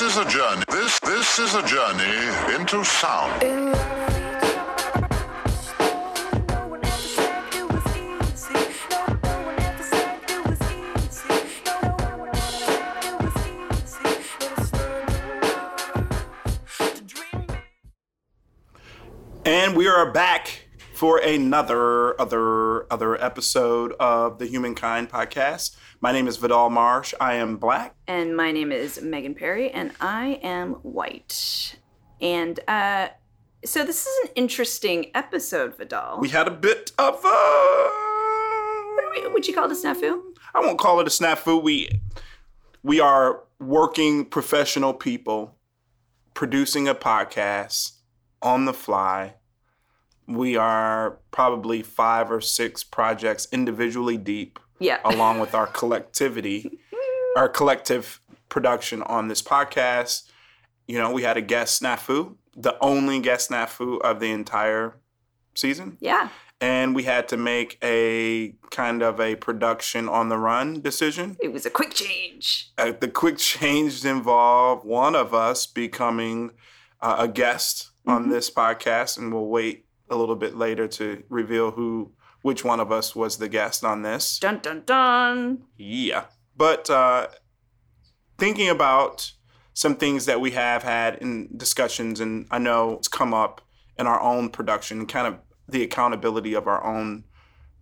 This is a journey. This this is a journey into sound. And we are back for another other other episode of the Humankind podcast. My name is Vidal Marsh. I am black. And my name is Megan Perry, and I am white. And uh, so this is an interesting episode, Vidal. We had a bit of a would you call it a snafu? I won't call it a snafu. We we are working professional people producing a podcast on the fly. We are probably five or six projects individually deep, Yeah. along with our collectivity, our collective production on this podcast. You know, we had a guest snafu, the only guest snafu of the entire season Yeah. and we had to make a kind of a production on the run decision. It was a quick change. Uh, the quick change involved one of us becoming uh, a guest on Mhm. this podcast, and we'll wait a little bit later to reveal who, which one of us was the guest on this. Dun dun dun. Yeah. But uh, thinking about some things that we have had in discussions, and I know it's come up in our own production, kind of the accountability of our own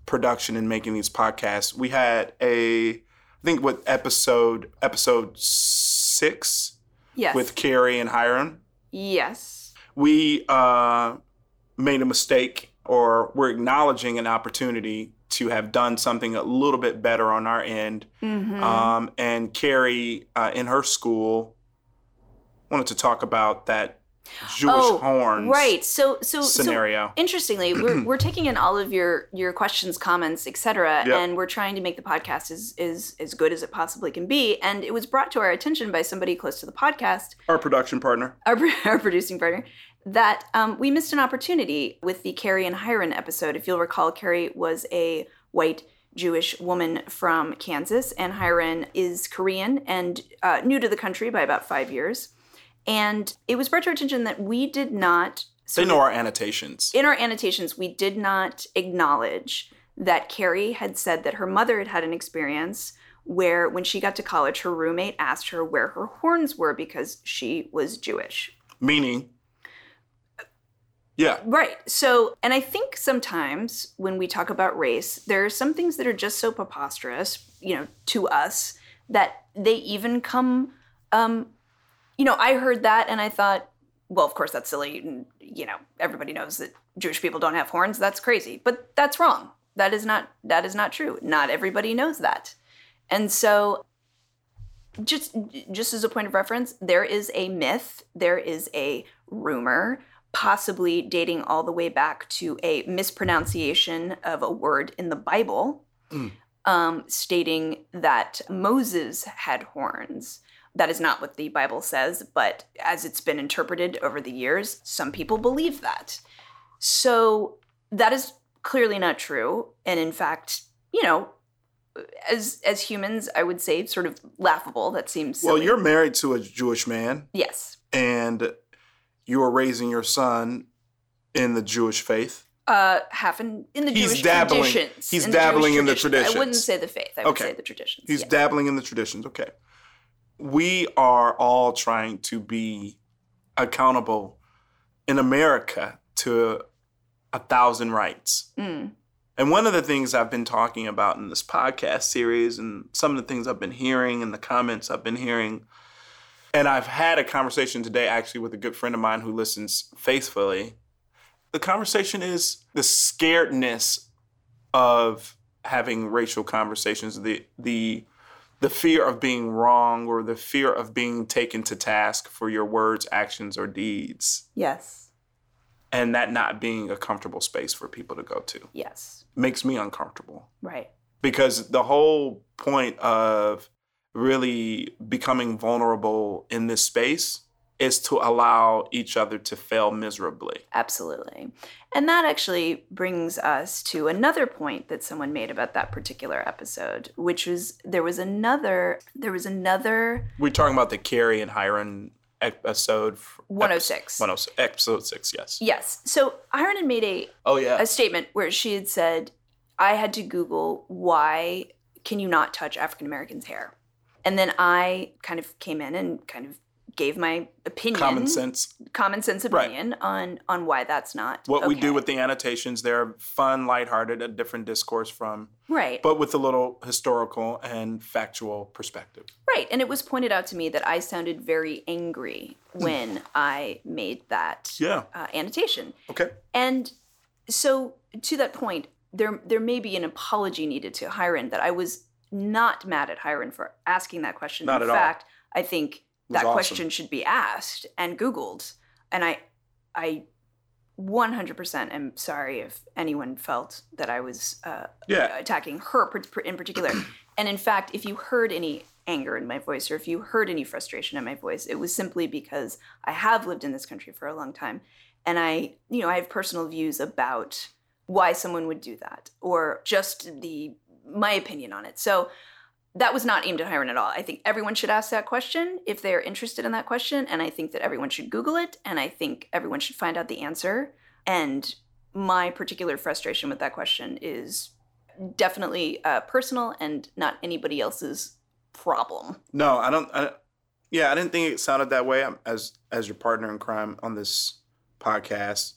production in making these podcasts. We had a, I think, what episode episode six Yes. with Carrie and Hiram. yes. We uh, made a mistake, or we're acknowledging an opportunity to have done something a little bit better on our end. Mm-hmm. Um, and Carrie, uh, in her school, wanted to talk about that Jewish oh, horns right. So so so scenario. interestingly we're, we're taking in all of your your questions comments etc Yep. and we're trying to make the podcast as, as as good as it possibly can be and it was brought to our attention by somebody close to the podcast Our production partner. our, our producing partner that um, we missed an opportunity with the carrie and hiron episode if you'll recall carrie was a white jewish woman from kansas and hiron is korean and uh, new to the country by about five years and it was brought to our attention that we did not They know our annotations. in our annotations, we did not acknowledge that Carrie had said that her mother had had an experience where, when she got to college, her roommate asked her where her horns were because she was Jewish. Meaning, yeah, Right. So, and I think sometimes when we talk about race, there are some things that are just so preposterous, you know, to us that they even come, um, you know, I heard that and I thought, well, of course that's silly. and, You know, everybody knows that Jewish people don't have horns. That's crazy. But that's wrong. That is not that is not true. Not everybody knows that. And so just just as a point of reference, there is a myth, there is a rumor, possibly dating all the way back to a mispronunciation of a word in the Bible, Mm. um, stating that Moses had horns. That is not what the Bible says, but as it's been interpreted over the years, some people believe that. So that is clearly not true. And in fact, you know, as as humans, I would say sort of laughable. That seems well, you're married to a Jewish man, yes. and you are raising your son in the Jewish faith. Uh, half in, in the He's Jewish dabbling- traditions. he's in dabbling Jewish in the traditions. I wouldn't say the faith. I would Okay. say the traditions. He's yeah. dabbling in the traditions. Okay. We are all trying to be accountable in America to a thousand rights. Mm. And one of the things I've been talking about in this podcast series and some of the things I've been hearing in the comments I've been hearing, and I've had a conversation today actually with a good friend of mine who listens faithfully. The conversation is the scaredness of having racial conversations, the the the fear of being wrong or the fear of being taken to task for your words, actions, or deeds, Yes. and that not being a comfortable space for people to go to Yes. makes me uncomfortable Right. because the whole point of really becoming vulnerable in this space is to allow each other to fail miserably. Absolutely. And that actually brings us to another point that someone made about that particular episode, which was there was another there was another We're talking about the Carrie and Hiron episode 106. 106 episode 6, yes. Yes. So Hiron had made a Oh yeah. a statement where she had said, I had to Google why can you not touch African Americans' hair? And then I kind of came in and kind of gave my opinion, Common sense. common sense Right. opinion on on why that's not What we do with the annotations, they're fun, lighthearted, a different discourse from, right, but with a little historical and factual perspective. right, and it was pointed out to me that I sounded very angry when I made that Yeah. uh, annotation, Okay. and so to that point, there there may be an apology needed to Hiron that I was not mad at Hiron for asking that question. Not In at all. fact, I think that awesome. question should be asked and Googled. And I I 100% am sorry if anyone felt that I was uh, Yeah. attacking her in particular. and in fact, if you heard any anger in my voice or if you heard any frustration in my voice, it was simply because I have lived in this country for a long time and I, you know, I have personal views about why someone would do that or just the my opinion on it. So that was not aimed at Hiron at all. I think everyone should ask that question if they're interested in that question and I think that everyone should google it and I think everyone should find out the answer and my particular frustration with that question is definitely uh, personal and not anybody else's problem. No, I don't. I, yeah, I didn't think it sounded that way. I'm- As as your partner in crime on this podcast,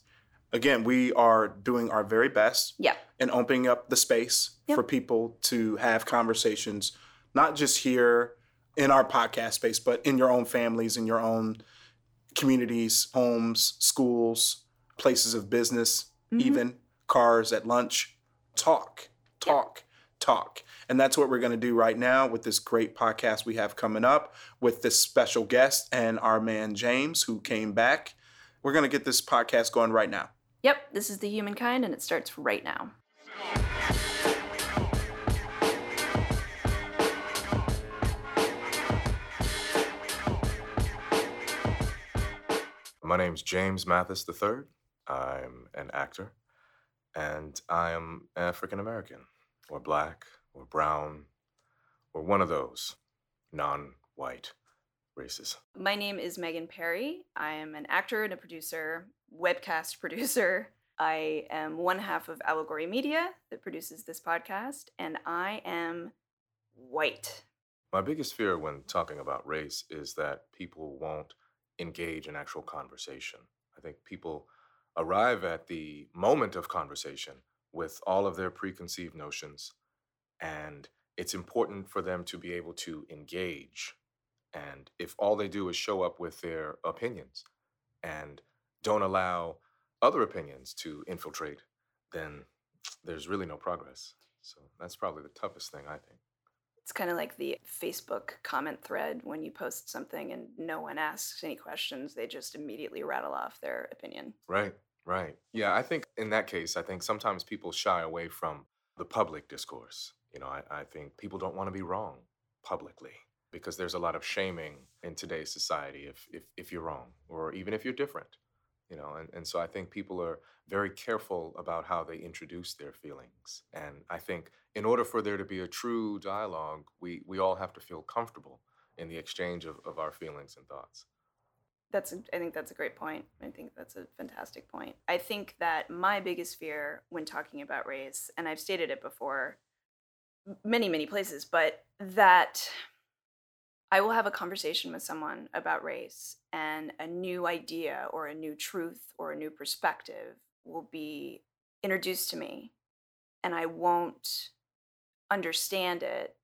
again, we are doing our very best Yeah. in opening up the space Yep. for people to have conversations, not just here in our podcast space, but in your own families, in your own communities, homes, schools, places of business, Mhm. even cars at lunch. Talk, talk, talk. And that's what we're going to do right now with this great podcast we have coming up with this special guest and our man James, who came back. We're going to get this podcast going right now. Yep, this is the humankind and it starts right now. My name's James Mathis III. I'm an actor, and I am African American, or black, or brown, or one of those non white races. My name is Megan Perry. I am an actor and a producer, webcast producer. I am one half of Allegory Media that produces this podcast, and I am white. My biggest fear when talking about race is that people won't engage in actual conversation. I think people arrive at the moment of conversation with all of their preconceived notions, and it's important for them to be able to engage. And if all they do is show up with their opinions and don't allow other opinions to infiltrate, then there's really no progress. So that's probably the toughest thing, I think. It's kind of like the Facebook comment thread when you post something and no one asks any questions, they just immediately rattle off their opinion. Right, right. Yeah, I think in that case, I think sometimes people shy away from the public discourse. You know, I, I think people don't want to be wrong publicly because there's a lot of shaming in today's society if, if, if you're wrong or even if you're different. You know, and, and so I think people are very careful about how they introduce their feelings. And I think in order for there to be a true dialogue, we, we all have to feel comfortable in the exchange of, of our feelings and thoughts. That's I think that's a great point. I think that's a fantastic point. I think that my biggest fear when talking about race, and I've stated it before many many places, but that I will have a conversation with someone about race and a new idea or a new truth or a new perspective will be introduced to me and I won't understand it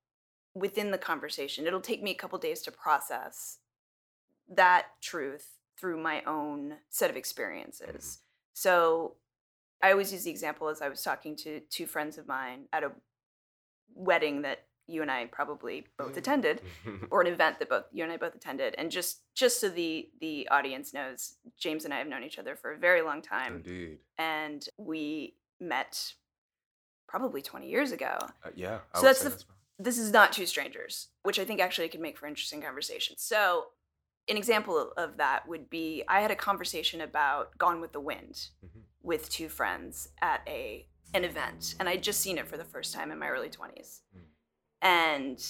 within the conversation. It'll take me a couple days to process that truth through my own set of mm-hmm. experiences. So I always use the example as I was talking to two friends of mine at a wedding that you and I probably both attended or an event that both you and I both attended and just just so the the audience knows James and I have known each other for a very long time Indeed. and we met probably 20 years ago. Uh, yeah. I So that's the that's this is not two strangers, which I think actually could make for interesting conversation. So an example of that would be I had a conversation about Gone with the Wind Mhm. with two friends at a an event, and I'd just seen it for the first time in my early 20s. Mm. And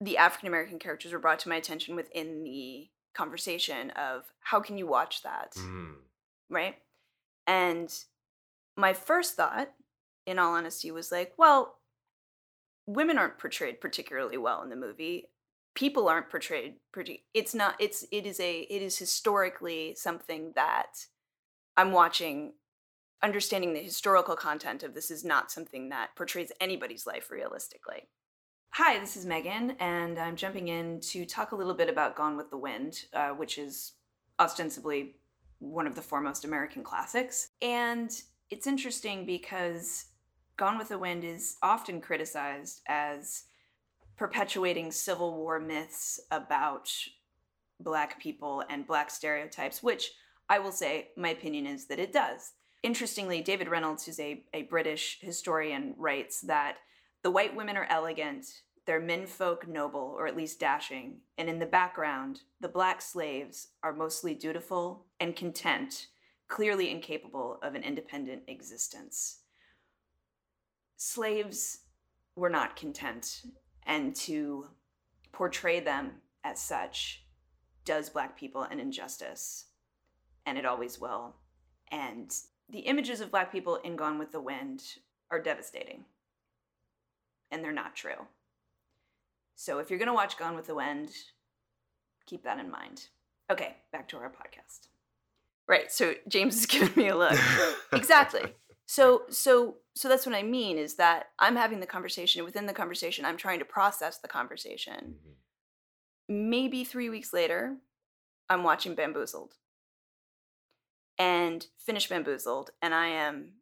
the African American characters were brought to my attention within the conversation of how can you watch that? Mm. right? And my first thought, in all honesty, was like, well, women aren't portrayed particularly well in the movie. People aren't portrayed pretty. It's not. It's. It is a. It is historically something that I'm watching. Understanding the historical content of this is not something that portrays anybody's life realistically. Hi, this is Megan, and I'm jumping in to talk a little bit about Gone with the Wind, uh, which is ostensibly one of the foremost American classics. And it's interesting because Gone with the Wind is often criticized as perpetuating Civil War myths about Black people and Black stereotypes, which I will say my opinion is that it does. Interestingly, David Reynolds, who's a, a British historian, writes that the white women are elegant, their menfolk noble, or at least dashing, and in the background, the black slaves are mostly dutiful and content, clearly incapable of an independent existence. Slaves were not content, and to portray them as such does black people an injustice, and it always will. And the images of black people in Gone with the Wind are devastating, and they're not true. So if you're going to watch Gone with the Wind, keep that in mind. Okay, back to our podcast. Right, so James is giving me a look. exactly. So so so that's what I mean is that I'm having the conversation within the conversation I'm trying to process the conversation. Mhm. Maybe 3 weeks later I'm watching Bamboozled. And finish Bamboozled and I am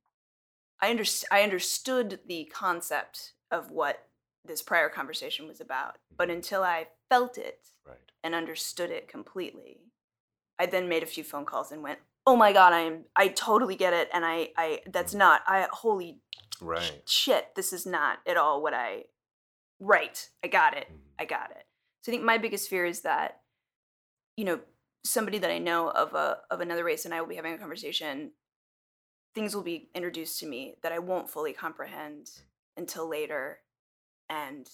I underst- I understood the concept of what this prior conversation was about, but until I felt it Right. and understood it completely. I then made a few phone calls and went, "Oh my god, I am I totally get it and I I that's not I holy Right. shit, this is not at all what I right. I got it. Mhm. I got it." So I think my biggest fear is that you know, somebody that I know of a of another race and I will be having a conversation things will be introduced to me that I won't fully comprehend until later and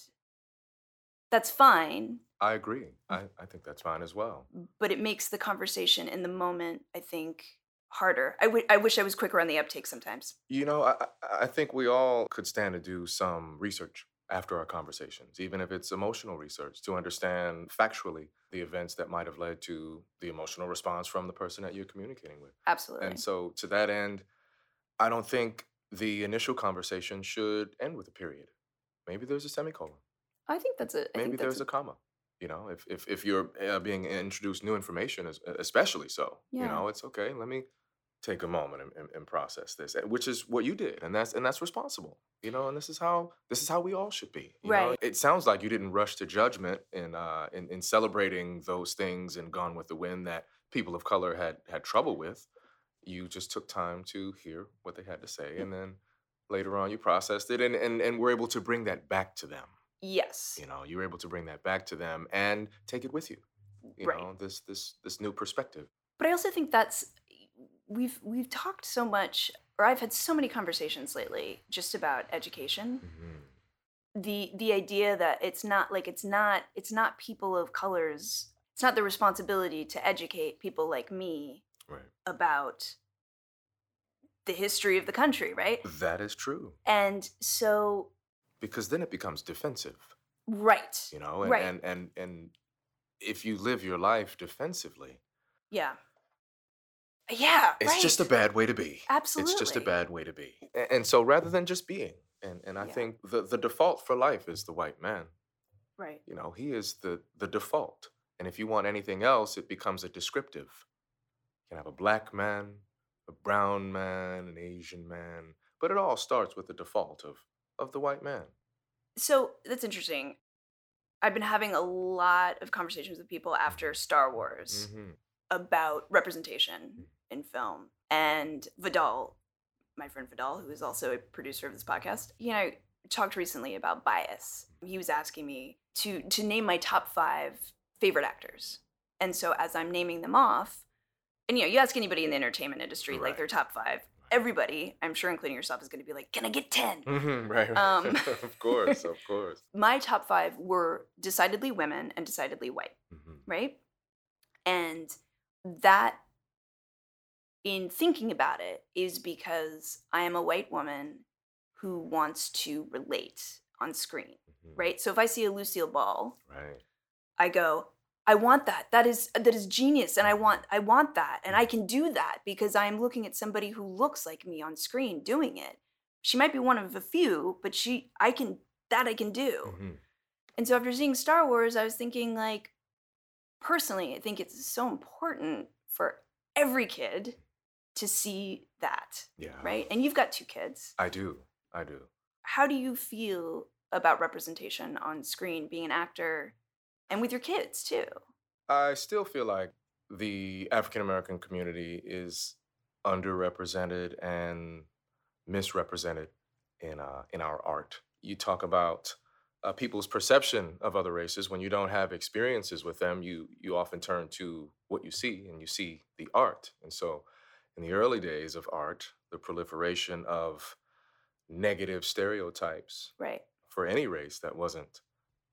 that's fine I agree. I, I think that's fine as well. but it makes the conversation in the moment i think harder I wi- I wish i was quicker on the uptake sometimes You know, I- I think we all could stand to do some research after our conversations, even if it's emotional research, to understand factually the events that might have led to the emotional response from the person that you're communicating with. absolutely And so, to that end, I don't think the initial conversation should end with a period. Maybe there's a semicolon. i think that's a I Maybe there's that's a comma. You know, if if, if you're uh, being introduced new information, especially so, you know, it's okay. Let me take a moment and, and, and process this, uh, which is what you did, and that's and that's responsible. You know, and this is how this is how we all should be. You know? Right. It sounds like you didn't rush to judgment in uh in, in celebrating those things and Gone with the Wind that people of color had had trouble with. You just took time to hear what they had to say, and then later on you processed it and and, and were able to bring that back to them yes you know you were able to bring that back to them and take it with you you Right. know this this this new perspective but i also think that's we've we've talked so much or i've had so many conversations lately just about education. Mm-hmm. The the idea that it's not like it's not it's not people of colors it's not the responsibility to educate people like me right. about the history of the country right? That is true. And so because then it becomes defensive. Right. You know and Right. and, and and if you live your life defensively yeah yeah it's just a right. bad way to be. Absolutely it's just a bad way to be. And so rather than just being and and i Yeah. think the the default for life is the white man. Right. You know he is the the default and if you want anything else it becomes a descriptive. You can have a black man a brown man an asian man but it all starts with the default of of the white man. So that's interesting. I've been having a lot of conversations with people after star wars. Mhm. About representation in film. And Vidal, my friend Vidal, who is also a producer of this podcast, he and I talked recently about bias. He was asking me to to name my top five favorite actors. And so as I'm naming them off, and you know, you ask anybody in the entertainment industry, like their top five, everybody, I'm sure including yourself, is going to be like, "Can I get 10? Mhm, right. right. Um, of course, of course. My top five were decidedly women and decidedly white. Mhm. right? And that, in thinking about it, is because I am a white woman who wants to relate on screen, Mhm. right? So if I see a Lucille Ball, Right. I go, I want that. That is that is genius, and I want I want that, and I can do that because I am looking at somebody who looks like me on screen doing it. She might be one of a few, but she I can that I can do. Mhm. And so after seeing Star Wars, I was thinking like personally, I think it's so important for every kid to see that, Yeah. right? And you've got two kids. I do. I do. How do you feel about representation on screen, being an actor and with your kids too? I still feel like the African American community is underrepresented and misrepresented in uh, in our art. You talk about uh, people's perception of other races when you don't have experiences with them. You you often turn to what you see, and you see the art. And so, in the early days of art, the proliferation of negative stereotypes Right. for any race that wasn't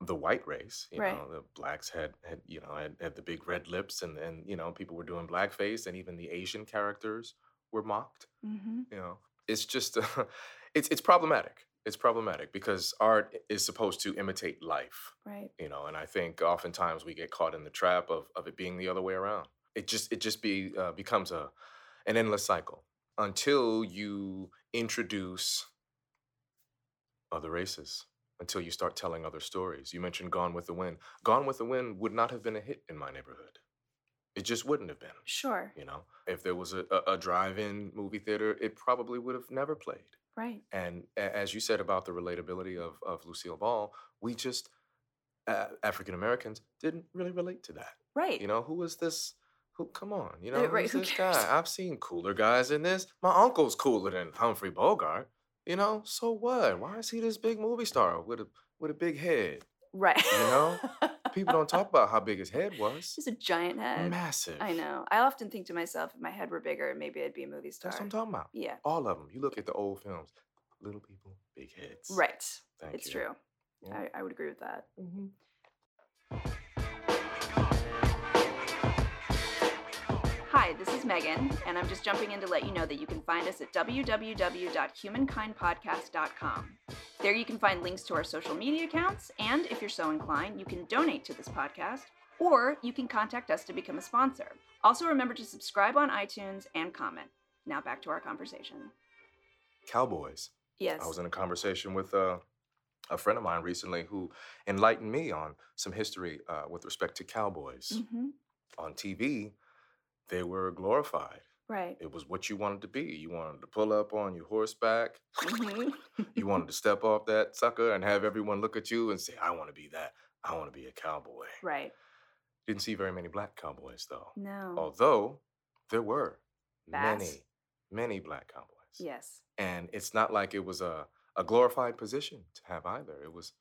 the white race. You Right. know, the blacks had had you know had, had the big red lips, and and you know people were doing blackface, and even the Asian characters were mocked. Mm-hmm. You know, it's just it's it's problematic. It's problematic because art is supposed to imitate life. Right. You know, and I think oftentimes we get caught in the trap of of it being the other way around. It just it just be uh, becomes a an endless cycle until you introduce other races until you start telling other stories. You mentioned Gone with the Wind. Gone with the Wind would not have been a hit in my neighborhood. It just wouldn't have been. Sure. You know, if there was a, a, a drive-in movie theater, it probably would have never played. Right. And as you said about the relatability of, of Lucille Ball, we just uh, African Americans didn't really relate to that. Right. You know, who is this? Who? Come on, you know, Uh, right, who's who this cares? guy? I've seen cooler guys in this. My uncle's cooler than Humphrey Bogart. You know, so what? Why is he this big movie star with a with a big head? right. You know, People don't talk about how big his head was. He's a giant head. Massive. I know. I often think to myself, if my head were bigger, maybe I'd be a movie star. That's what I'm talking about. Yeah. All of them. You look at the old films. Little people, big heads. Right. Thank it's you. true. Yeah. I, I would agree with that. Mhm. Hi, this is Megan, and I'm just jumping in to let you know that you can find us at www.humankindpodcast.com. There you can find links to our social media accounts, and if you're so inclined, you can donate to this podcast, or you can contact us to become a sponsor. Also, remember to subscribe on iTunes and comment. Now back to our conversation. Cowboys. Yes. I was in a conversation with uh, a friend of mine recently who enlightened me on some history uh, with respect to cowboys. hmm On TV, they were glorified. Right. It was what you wanted to be. You wanted to pull up on your horseback. hmm You wanted to step off that sucker and have everyone look at you and say, I want to be that. I want to be a cowboy. right. Didn't see very many black cowboys, though. No. Although there were Bass. many, many black cowboys. Yes. And it's not like it was a, a glorified position to have either. It was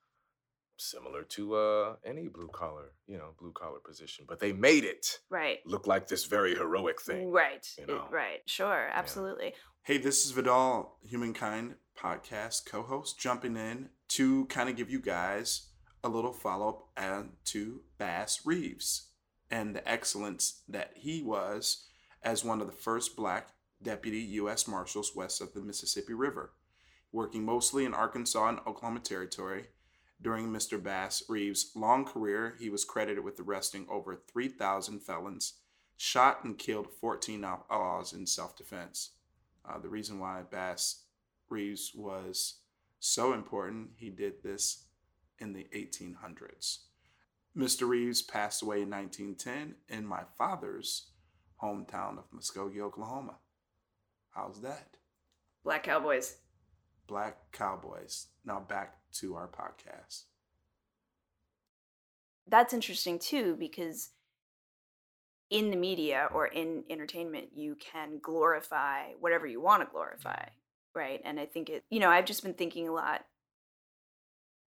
similar to uh, any blue collar, you know, blue collar position. But they made it Right. look like this very heroic thing. Right. you It- know. right. Sure. Absolutely. Hey, this is Vidal, Humankind podcast co host, jumping in to kind of give you guys a little follow up to Bass Reeves and the excellence that he was as one of the first black deputy U.S. Marshals west of the Mississippi River, working mostly in Arkansas and Oklahoma Territory. During Mr. Bass Reeves' long career, he was credited with arresting over 3,000 felons, shot and killed 14 outlaws in self defense. Uh, the reason why Bass Reeves was so important, he did this in the 1800s. Mr. Reeves passed away in 1910 in my father's hometown of Muskogee, Oklahoma. How's that? Black Cowboys. Black Cowboys. Now back to our podcast. that's interesting too because in the media or in entertainment you can glorify whatever you want to glorify right and i think it you know i've just been thinking a lot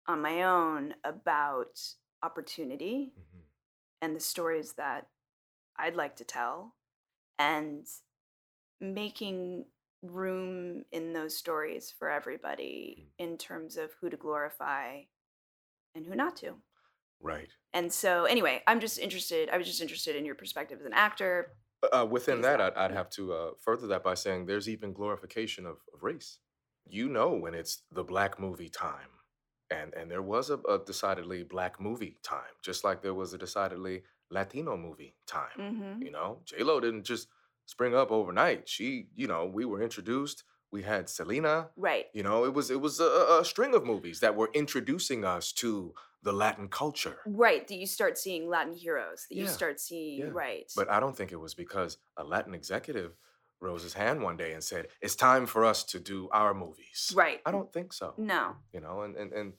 on my own about opportunity Mhm. and the stories that I'd like to tell and making room in those stories for everybody in terms of who to glorify and who not to. Right. And so, anyway, I'm just interested. I was just interested in your perspective as an actor. Uh, within that. I'd, I'd have to uh, further that by saying there's even glorification of, of race. You know when it's the black movie time, and and there was a, a decidedly black movie time, just like there was a decidedly Latino movie time. Mm-hmm. You know, J Lo didn't just spring up overnight. She, you know, we were introduced. We had Selena. Right. You know, it was it was a, a- string of movies that were introducing us to the Latin culture. Right. That you start seeing Latin heroes. That you start seeing. yeah. Right. But I don't think it was because a Latin executive rose his hand one day and said, "It's time for us to do our movies." right. I don't think so. No. You know, and and and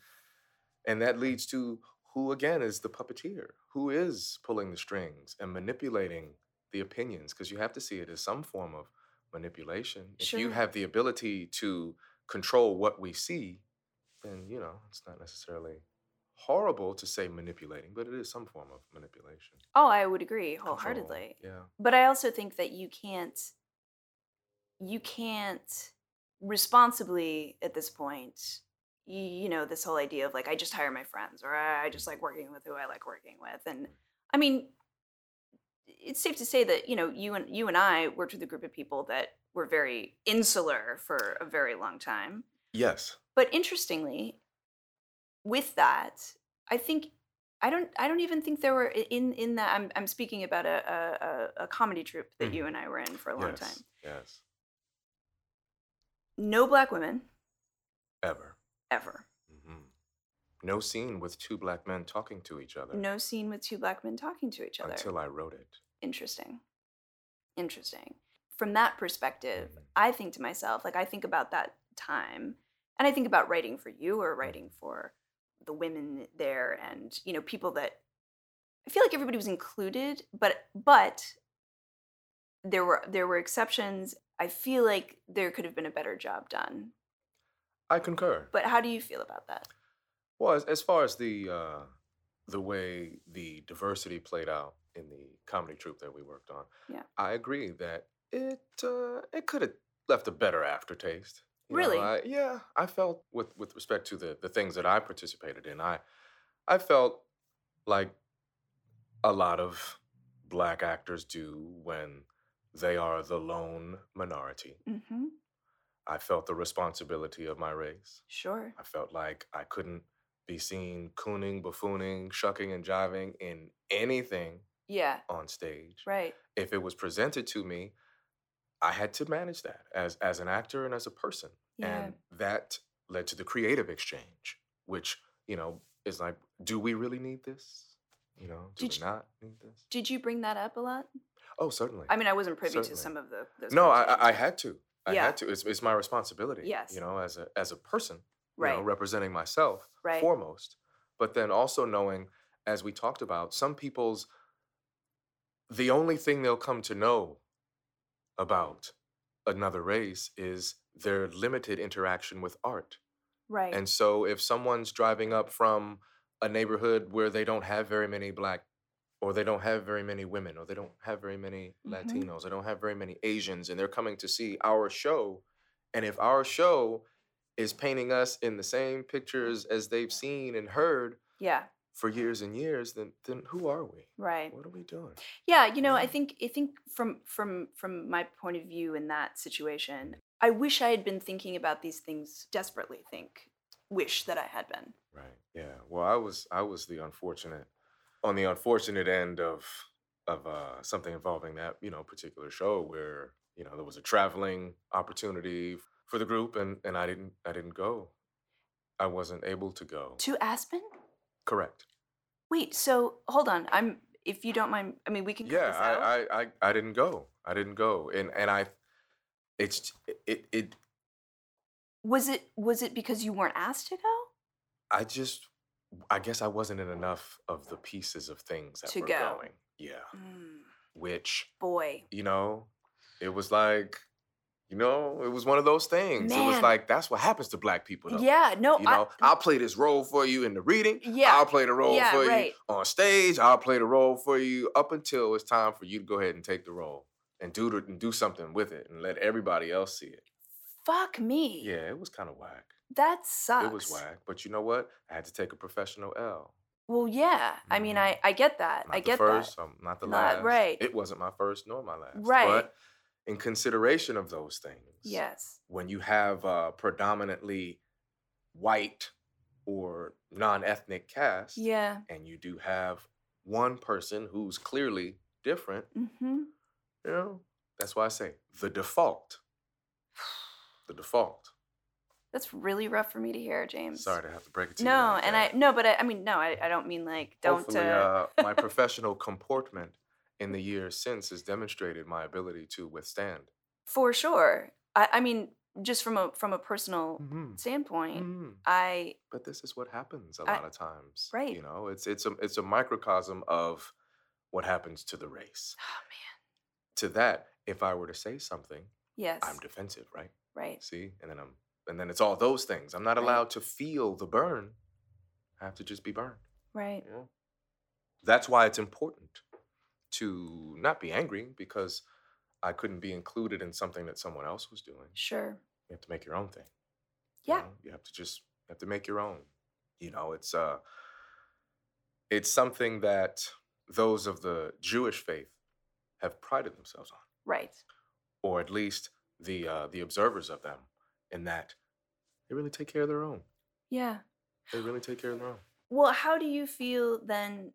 and that leads to who again is the puppeteer? Who is pulling the strings and manipulating the opinions? Because you have to see it as some form of manipulation. If you have the ability to control what we see, then you know it's not necessarily horrible to say manipulating, but it is some form of manipulation. Oh, I would agree Control, wholeheartedly. Yeah. But I also think that you can't. You can't responsibly at this point. You, you know this whole idea of like I just hire my friends or I I just mm-hmm. like working with who I like working with, and mm. I mean, it's safe to say that you know you and you and I worked with a group of people that were very insular for a very long time. Yes. But interestingly, with that, I think I don't I don't even think there were in in that I'm I'm speaking about a a, a, comedy troupe that Mhm. you and I were in for a long yes. time. Yes. No black women Ever. ever. No scene with two black men talking to each other No scene with two black men talking to each other. until I wrote it. Interesting. Interesting. From that perspective, Mhm. I think to myself, like I think about that time and I think about writing for you Mm-hmm. or writing for the women there and, you know, people that I feel like everybody was included, but but there were there were exceptions. I feel like there could have been a better job done. I concur. But how do you feel about that? Well, as, as far as the uh, the way the diversity played out in the comedy troupe that we worked on, Yeah. I agree that it uh, it could have left a better aftertaste. You know, Really? I, yeah, I felt with with respect to the the things that I participated in, I I felt like a lot of black actors do when they are the lone minority. Mhm. I felt the responsibility of my race. Sure. I felt like I couldn't be seen cooning, buffooning, shucking, and jiving in anything Yeah. on stage. Right. If it was presented to me, I had to manage that as as an actor and as a person. Yeah. And that led to the creative exchange, which, you know, is like, do we really need this? You know, do Did we you- not need this? Did you bring that up a lot? Oh, certainly. I mean, I wasn't privy to some of the those no, I, I had to. I Yeah. had to. It's, it's my responsibility. Yes. You know, as a as a person, right. know, representing myself Right. foremost, but then also knowing, as we talked about, some people's the only thing they'll come to know about another race is their limited interaction with art. right. And so if someone's driving up from a neighborhood where they don't have very many black or they don't have very many women or they don't have very many Mhm. Latinos, they don't have very many Asians and they're coming to see our show and if our show is painting us in the same pictures as they've seen and heard yeah. for years and years then then who are we? Right. What are we doing? Yeah, you know, I think I think from from from my point of view in that situation, I wish I had been thinking about these things desperately. Think, wish that I had been. Right. Yeah. Well, I was I was the unfortunate on the unfortunate end of of uh, something involving that you know particular show where you know there was a traveling opportunity for the group and and I didn't I didn't go. I wasn't able to go. To Aspen? Correct. Wait, so hold on. I'm if you don't mind. I mean, we can Yeah. I, I I I didn't go. I didn't go. And and I it's it it was it was it because you weren't asked to go? I just I guess I wasn't in enough of the pieces of things that To were go. going. Yeah. Mm, Which boy. you know, it was like, You know, it was one of those things. It was like that's what happens to black people. Though. Yeah, no, You know, I, I'll play this role for you in the reading. Yeah. I'll play the role Yeah, for right. you on stage. I'll play the role for you up until it's time for you to go ahead and take the role and do the, and do something with it and let everybody else see it. fuck me. Yeah, it was kind of whack. That sucks. It was whack. But you know what? I had to take a professional L. Well, yeah. I mean, Mhm. I I get that. Not I the get first, that. um, not the Not- last. right. It wasn't my first nor my last. Right. But in consideration of those things, Yes. when you have a predominantly white or non-ethnic cast, Yeah. and you do have one person who's clearly different, Mm-hmm. you know, that's why I say the default. The default. That's really rough for me to hear, James. Sorry to have to break it to you. No, like and that. I no, but I, I mean no, I, I don't mean like don't. Hopefully, uh, uh, my professional comportment in the years since has demonstrated my ability to withstand. for sure. I, I mean, just from a from a personal Mhm. standpoint, Mhm. I But this is what happens a I- lot of times. right. You know, it's it's a it's a microcosm of what happens to the race. oh man, To that, if I were to say something, yes, I'm defensive, right? right, See, and then I'm and then it's all those things. I'm not Right. allowed to feel the burn. I have to just be burned. right, know? That's why it's important to not be angry because I couldn't be included in something that someone else was doing. sure, You have to make your own thing. you yeah, know? You have to just you have to make your own. You know, it's uh it's something that those of the Jewish faith have prided themselves on, right, or at least the uh, the observers of them, in that they really take care of their own. yeah. They really take care of their own. Well, how do you feel then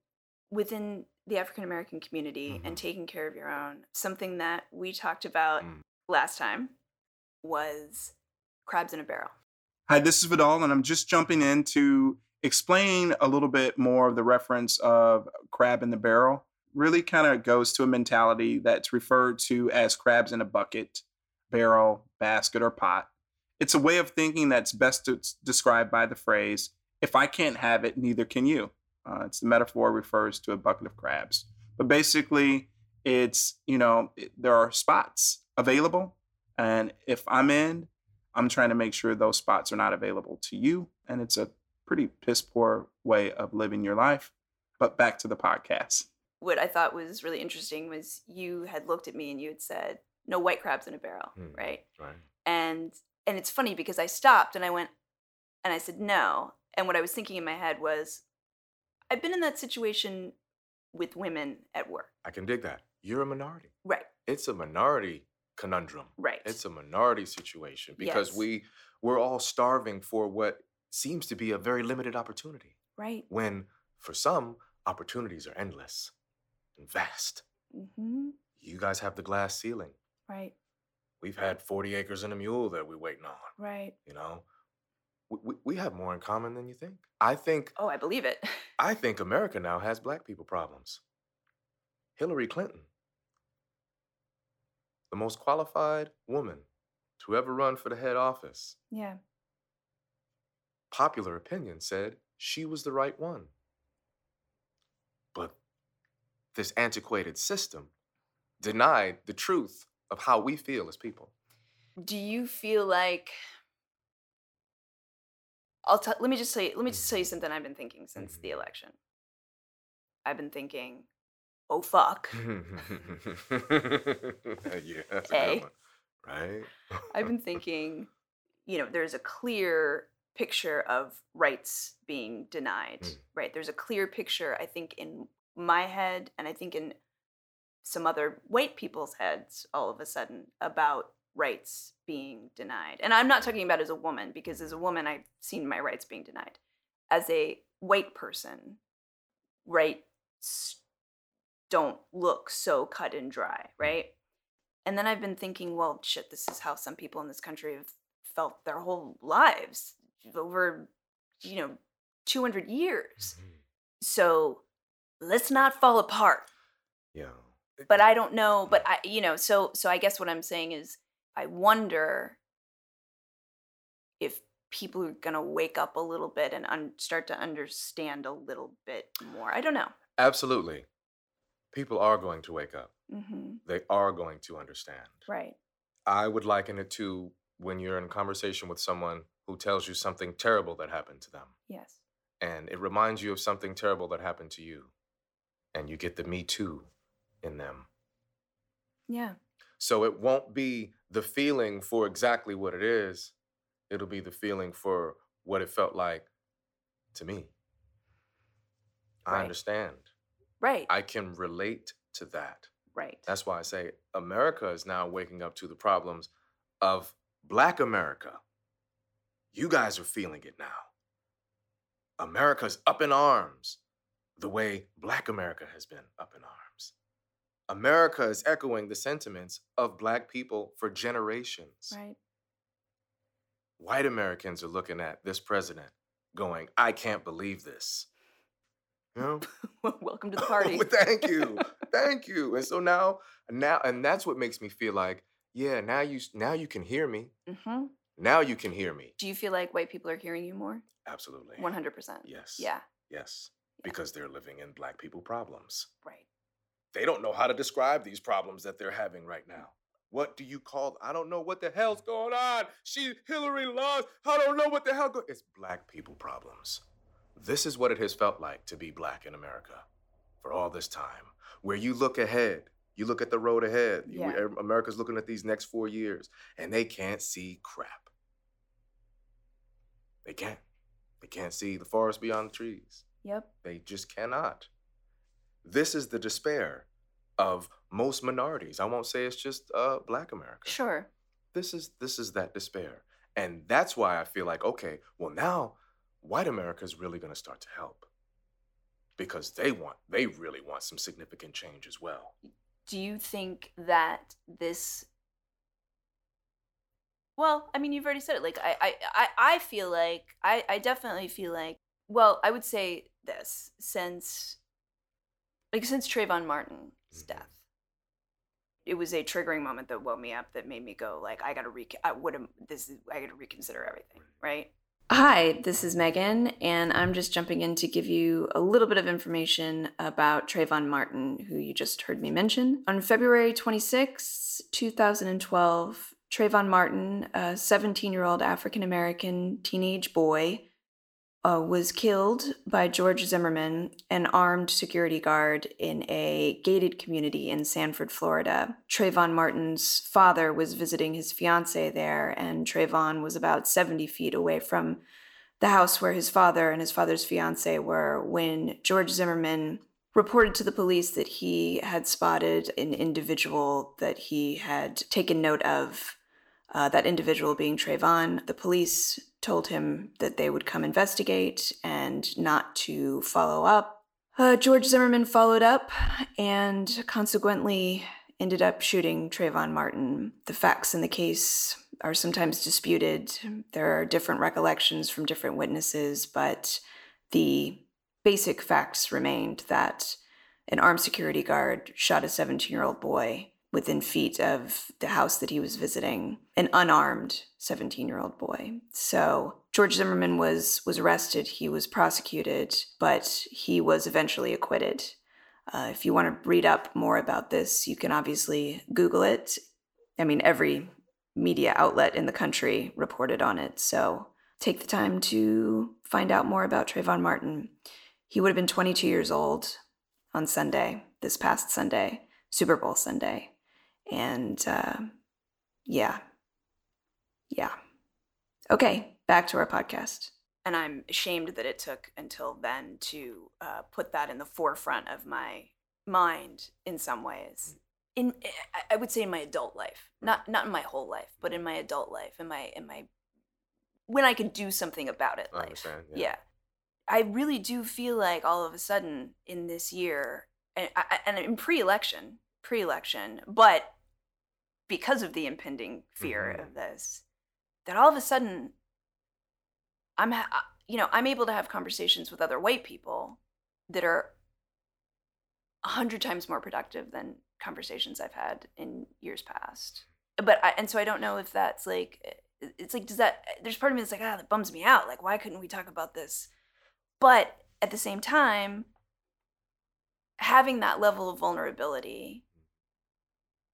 within the African American community Mhm. and taking care of your own? Something that we talked about Mm. last time was crabs in a barrel. Hi, this is Vidal, and I'm just jumping in to explain a little bit more of the reference of crab in the barrel. Really kind of goes to a mentality that's referred to as crabs in a bucket, barrel, basket, or pot. It's a way of thinking that's best described by the phrase, if I can't have it, neither can you. Uh, it's the metaphor refers to a bucket of crabs. But basically, it's, you know, it- there are spots available. And if I'm in, I'm trying to make sure those spots are not available to you. And it's a pretty piss poor way of living your life. But back to the podcast. What I thought was really interesting was you had looked at me and you had said, "No white crabs in a barrel," Mm. right? Right. And and it's funny because I stopped and I went and I said no. And what I was thinking in my head was, I've been in that situation with women at work. I can dig that. You're a minority. Right. It's a minority conundrum. Right. It's a minority situation because Yes. we we're all starving for what seems to be a very limited opportunity. right. When for some, opportunities are endless and vast. hmm You guys have the glass ceiling. Right. We've had 40 acres and a mule that we're waiting on, Right. you know? We, we, we have more in common than you think. I think Oh, I believe it. I think America now has black people problems. Hillary Clinton, the most qualified woman to ever run for the head office, yeah. popular opinion said she was the right one. But this antiquated system denied the truth of how we feel as people. Do you feel like I'll tell let me just tell you let me just tell you something I've been thinking since the Mhm. election. I've been thinking, oh fuck. yeah, that's a A. good one. Right? I've been thinking, you know, there's a clear picture of rights being denied, Mm. right? There's a clear picture, I think, in my head, and I think in some other white people's heads all of a sudden about rights being denied. And I'm not talking about as a woman, because as a woman, I've seen my rights being denied. As a white person, rights don't look so cut and dry, right? And then I've been thinking, well, shit, this is how some people in this country have felt their whole lives over, you know, 200 years. Mhm. So let's not fall apart. Yeah. But I don't know, but I, you know, so so I guess what I'm saying is I wonder if people are going to wake up a little bit and un- start to understand a little bit more. I don't know. Absolutely. People are going to wake up. hmm They are going to understand. Right. I would liken it to when you're in conversation with someone who tells you something terrible that happened to them. Yes. And it reminds you of something terrible that happened to you. And you get the me too in them. Yeah. So it won't be the feeling for exactly what it is, it'll be the feeling for what it felt like to me. I understand. Right. I can relate to that. right. That's why I say America is now waking up to the problems of Black America. You guys are feeling it now. America's up in arms the way Black America has been up in arms. America is echoing the sentiments of Black people for generations. right. White Americans are looking at this president going, I can't believe this. You know? Welcome to the party. Thank you, thank you. And so now, now, and that's what makes me feel like, yeah, now you, now you can hear me. Mm-hmm. Now you can hear me. Do you feel like white people are hearing you more? Absolutely. One hundred percent. Yes. Yeah. Yes. Yeah. Because they're living in Black people problems. Right. They don't know how to describe these problems that they're having right now. What do you call? I don't know what the hell's going on. She Hillary lost. I don't know what the hell. Go- it's Black people problems. This is what it has felt like to be Black in America for all this time. Where you look ahead, you look at the road ahead. Yeah. er, America's looking at these next four years, and they can't see crap. They can't. They can't see the forest beyond the trees. Yep. They just cannot. This is the despair of most minorities. I won't say it's just uh, Black America. Sure. This is this is that despair, and that's why I feel like okay, well now, White America is really going to start to help because they want they really want some significant change as well. Do you think that this? Well, I mean, you've already said it. Like, I, I, I, I feel like I, I definitely feel like. Well, I would say this since, like, since Trayvon Martin's Mhm. death, it was a triggering moment that woke me up. That made me go, like, I gotta re. I would this. Is, I gotta reconsider everything. Right. Hi, this is Megan, and I'm just jumping in to give you a little bit of information about Trayvon Martin, who you just heard me mention. On February 26, 2012, Trayvon Martin, a 17 year old African American teenage boy, uh, was killed by George Zimmerman, an armed security guard in a gated community in Sanford, Florida. Trayvon Martin's father was visiting his fiancee there, and Trayvon was about 70 feet away from the house where his father and his father's fiancee were when George Zimmerman reported to the police that he had spotted an individual that he had taken note of uh, that individual being Trayvon. The police told him that they would come investigate and not to follow up. Uh, George Zimmerman followed up and consequently ended up shooting Trayvon Martin. The facts in the case are sometimes disputed. There are different recollections from different witnesses, but the basic facts remained that an armed security guard shot a 17 year old boy within feet of the house that he was visiting, an unarmed 17 year old boy. So George Zimmerman was was arrested. He was prosecuted, but he was eventually acquitted. Uh, if you want to read up more about this, you can obviously Google it. I mean, every media outlet in the country reported on it. So take the time to find out more about Trayvon Martin. He would have been 22 years old on Sunday, this past Sunday, Super Bowl Sunday. And uh, yeah, yeah. Okay, back to our podcast. And I'm ashamed that it took until then to uh, put that in the forefront of my mind in some ways. In I- I would say in my adult life, not not in my whole life, but in my adult life, in my in my when I could do something about it. Life. yeah. yeah. I really do feel like all of a sudden in this year, and, I- and in pre-election, pre-election, but because of the impending fear Mhm. of this, that all of a sudden, I'm, ha- uh, you know, I'm able to have conversations with other white people that are a hundred times more productive than conversations I've had in years past. But I, and so I don't know if that's like, eh, it's like, does that? There's part of me that's like, ah, that bums me out. Like, why couldn't we talk about this? But at the same time, having that level of vulnerability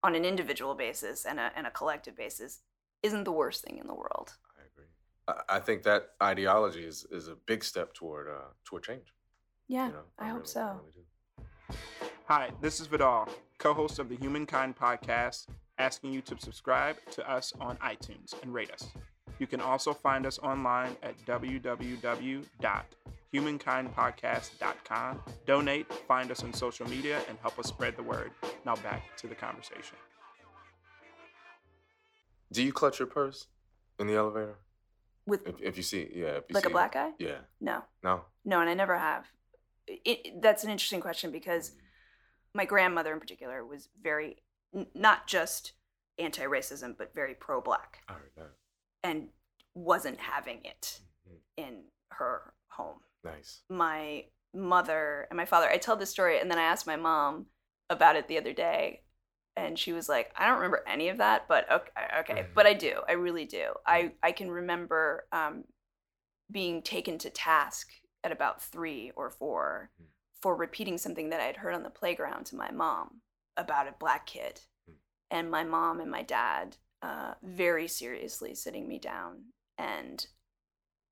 on an individual basis and a, and a collective basis isn't the worst thing in the world. I agree. I, I think that ideology is, is a big step toward uh, toward change. Yeah, you know? I, hope really- so. Really. Hi, this is Vidal, co host of the Humankind podcast, asking you to subscribe to us on iTunes and rate us. You can also find us online at www.humankindpodcast.com. Donate, find us on social media, and help us spread the word. Now back to the conversation. Do you clutch your purse in the elevator? With If, if you see, yeah, if you like a black guy? Yeah. No, No. no, and I never have. It, it- that's an interesting question because my grandmother in particular was very n- not just anti-racism but very pro-black I heard that. and wasn't having it Mhm. in her home Nice. my mother and my father i tell this story and then i asked my mom about it the other day and she was like i don't remember any of that but okay, okay. but i do i really do i i can remember um, being taken to task at about three or four Mm. for repeating something that i had heard on the playground to my mom about a black kid Mm. and my mom and my dad uh, very seriously sitting me down and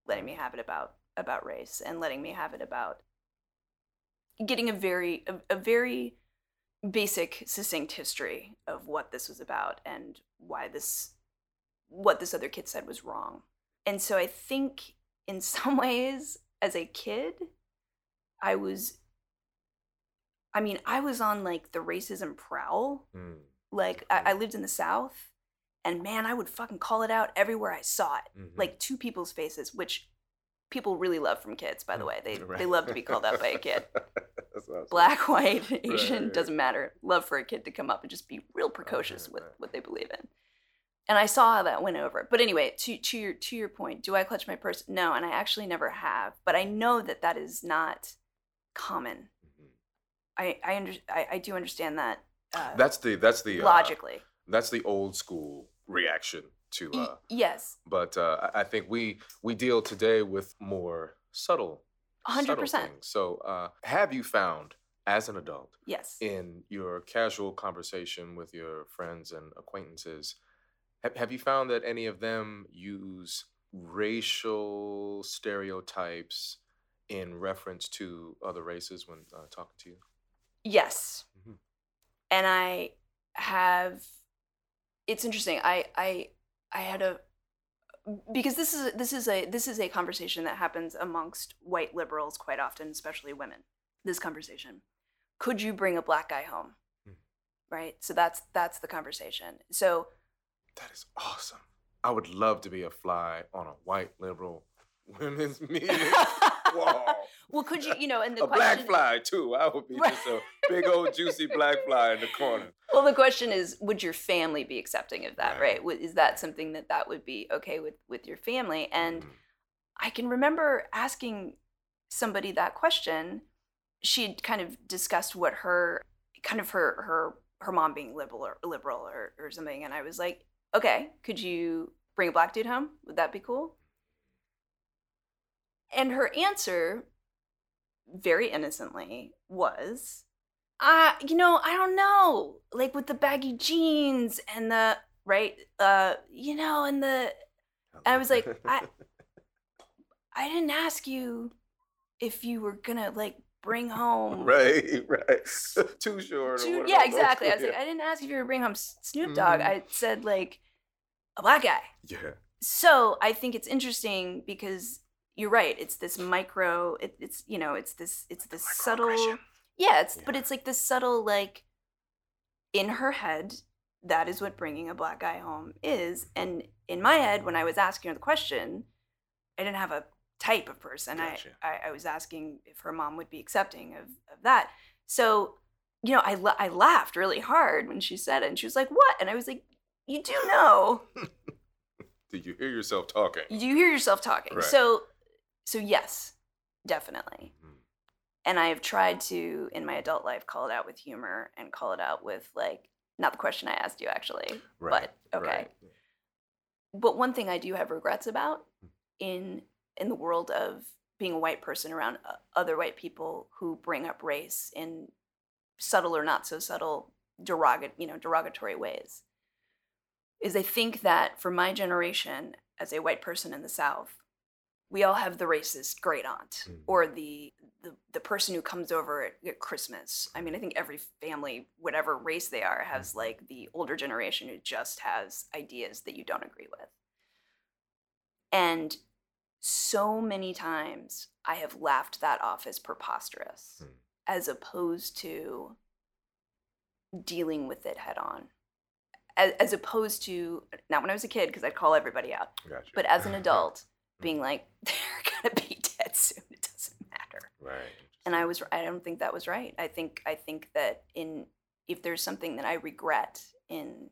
letting me have it about about race and letting me have it about getting a very a, a very basic succinct history of what this was about and why this what this other kid said was wrong and so i think in some ways as a kid i was i mean i was on like the racism prowl Mm. like I, I lived in the south and man i would fucking call it out everywhere i saw it Mhm. like to people's faces which people really love from kids by the way. They, Right. they love to be called out by a kid. Black white asian right. doesn't matter. Love for a kid to come up and just be real precocious right, with what they believe in. And i saw how that went over. But anyway to, to your to your point do i clutch my purse? No and i actually never have. But i know that that is not common. Mhm. i i, under, I, I do understand that uh, That's the that's the uh, logically. that's the old school reaction to uh, yes but uh, I think we we deal today with more subtle, subtle 100% things. So, uh, have you found as an adult yes in your casual conversation with your friends and acquaintances, have, have you found that any of them use racial stereotypes in reference to other races when uh, talking to you? Yes. Mhm. And I have it's interesting. I I I had a because this is this is a this is a conversation that happens amongst white liberals quite often, especially women. This conversation. Could you bring a black guy home? Mhm. Right? So that's that's the conversation. So That is awesome. I would love to be a fly on a white liberal women's meeting. Whoa. Well could you you know and the a question black fly too. I would be Right. just a big old juicy black fly in the corner. Well, the question is, would your family be accepting of that? Right. Right? Is that something that that would be okay with with your family? And Mhm. I can remember asking somebody that question. She'd kind of discussed what her kind of her her her mom being liberal or liberal or, or something, and I was like, okay, could you bring a black dude home? Would that be cool? And her answer, very innocently, was, uh, you know, I don't know. Like with the baggy jeans and the right, uh, you know, and the I was like, I- I didn't ask you if you were gonna like bring home right, right. Too short. or Two- one of yeah, exactly. I was like. I didn't ask if you were bring home Snoop Dogg. Mhm. I said like a black guy. yeah. So I think it's interesting because you're right. It's this micro. It, it's you know, it's this it's this subtle. Yeah, it's but it's like this subtle like in her head. That is what bringing a black guy home is, and in my head, when I was asking her the question, I didn't have a type of person. Gotcha. I, I I was asking if her mom would be accepting of, of that. So, you know, I la- I laughed really hard when she said it, and she was like, "What?" And I was like, "You do know." Did you hear yourself talking? you hear yourself talking Right. so so yes definitely Mhm. and i have tried to in my adult life call it out with humor and call it out with like not the question i asked you actually Right. but okay right. but one thing i do have regrets about Hmm. in in the world of being a white person around other white people who bring up race in subtle or not so subtle derogatory, you know, derogatory ways. Is I think that for my generation, as a white person in the South, we all have the racist great aunt Mm. or the, the the person who comes over at, at Christmas. I mean, I think every family, whatever race they are, has like the older generation who just has ideas that you don't agree with. And so many times I have laughed that off as preposterous, Mm. as opposed to dealing with it head on. As, as opposed to, not when I was a kid, because I'd call everybody out, Gotcha. but as an adult, being like, they're gonna be dead soon. It doesn't matter. right. And I was, I don't think that was right. I think, I think that in, if there's something that I regret in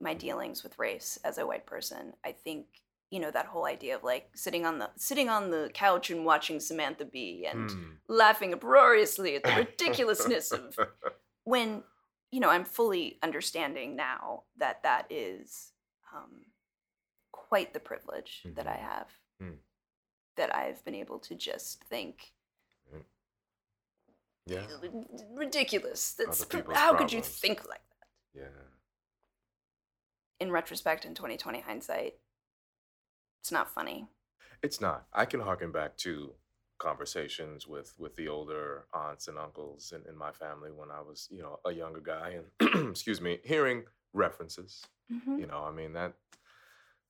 my dealings with race as a white person, I think, you know, that whole idea of like sitting on the sitting on the couch and watching Samantha Bee and Mm. laughing uproariously at the ridiculousness of when you know i'm fully understanding now that that is um, quite the privilege that i have Mm. that i've been able to just think yeah. ridiculous that's people's how could you think like that Yeah. in retrospect in 2020 hindsight it's not funny It's not. I can harken back to conversations with with the older aunts and uncles in, in my family when I was, you know, a younger guy and excuse me, hearing references. Mhm. You know, I mean that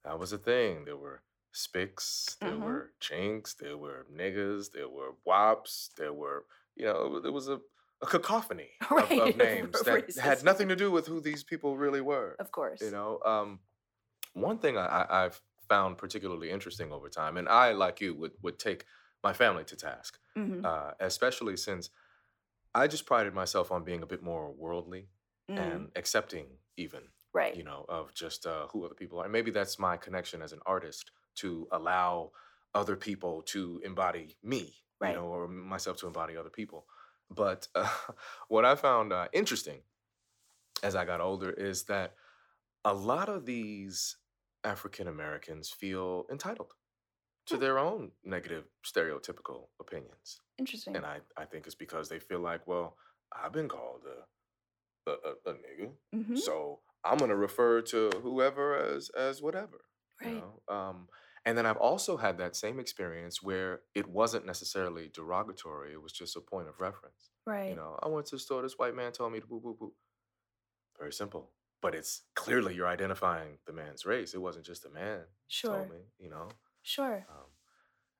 that was a thing. There were spics, there Mhm. were chinks, there were niggas, there were wops, there were, you know, there was a, a cacophony of- Right, of, of names that had nothing to do with who these people really were. of course You know, um, one thing I, I, I've found particularly interesting over time, and I, like you, would would take my family to task, Mhm. uh, especially since I just prided myself on being a bit more worldly Mm, and accepting, even right you know, of just uh, who other people are. And maybe that's my connection as an artist to allow other people to embody me, Right. you know, or myself to embody other people. But uh, what I found uh, interesting as I got older is that a lot of these African Americans feel entitled to Hmm. their own negative stereotypical opinions. interesting And I, I think it's because they feel like, well, I've been called a, a, a, a nigga. Mhm. So I'm gonna refer to whoever as as whatever. right You know? Um, and then I've also had that same experience where it wasn't necessarily derogatory. It was just a point of reference. right You know, I went to the store. This white man told me to boo boo boo. Very simple, but it's clearly you're identifying the man's race. It wasn't just a man sure told me. You know, sure um,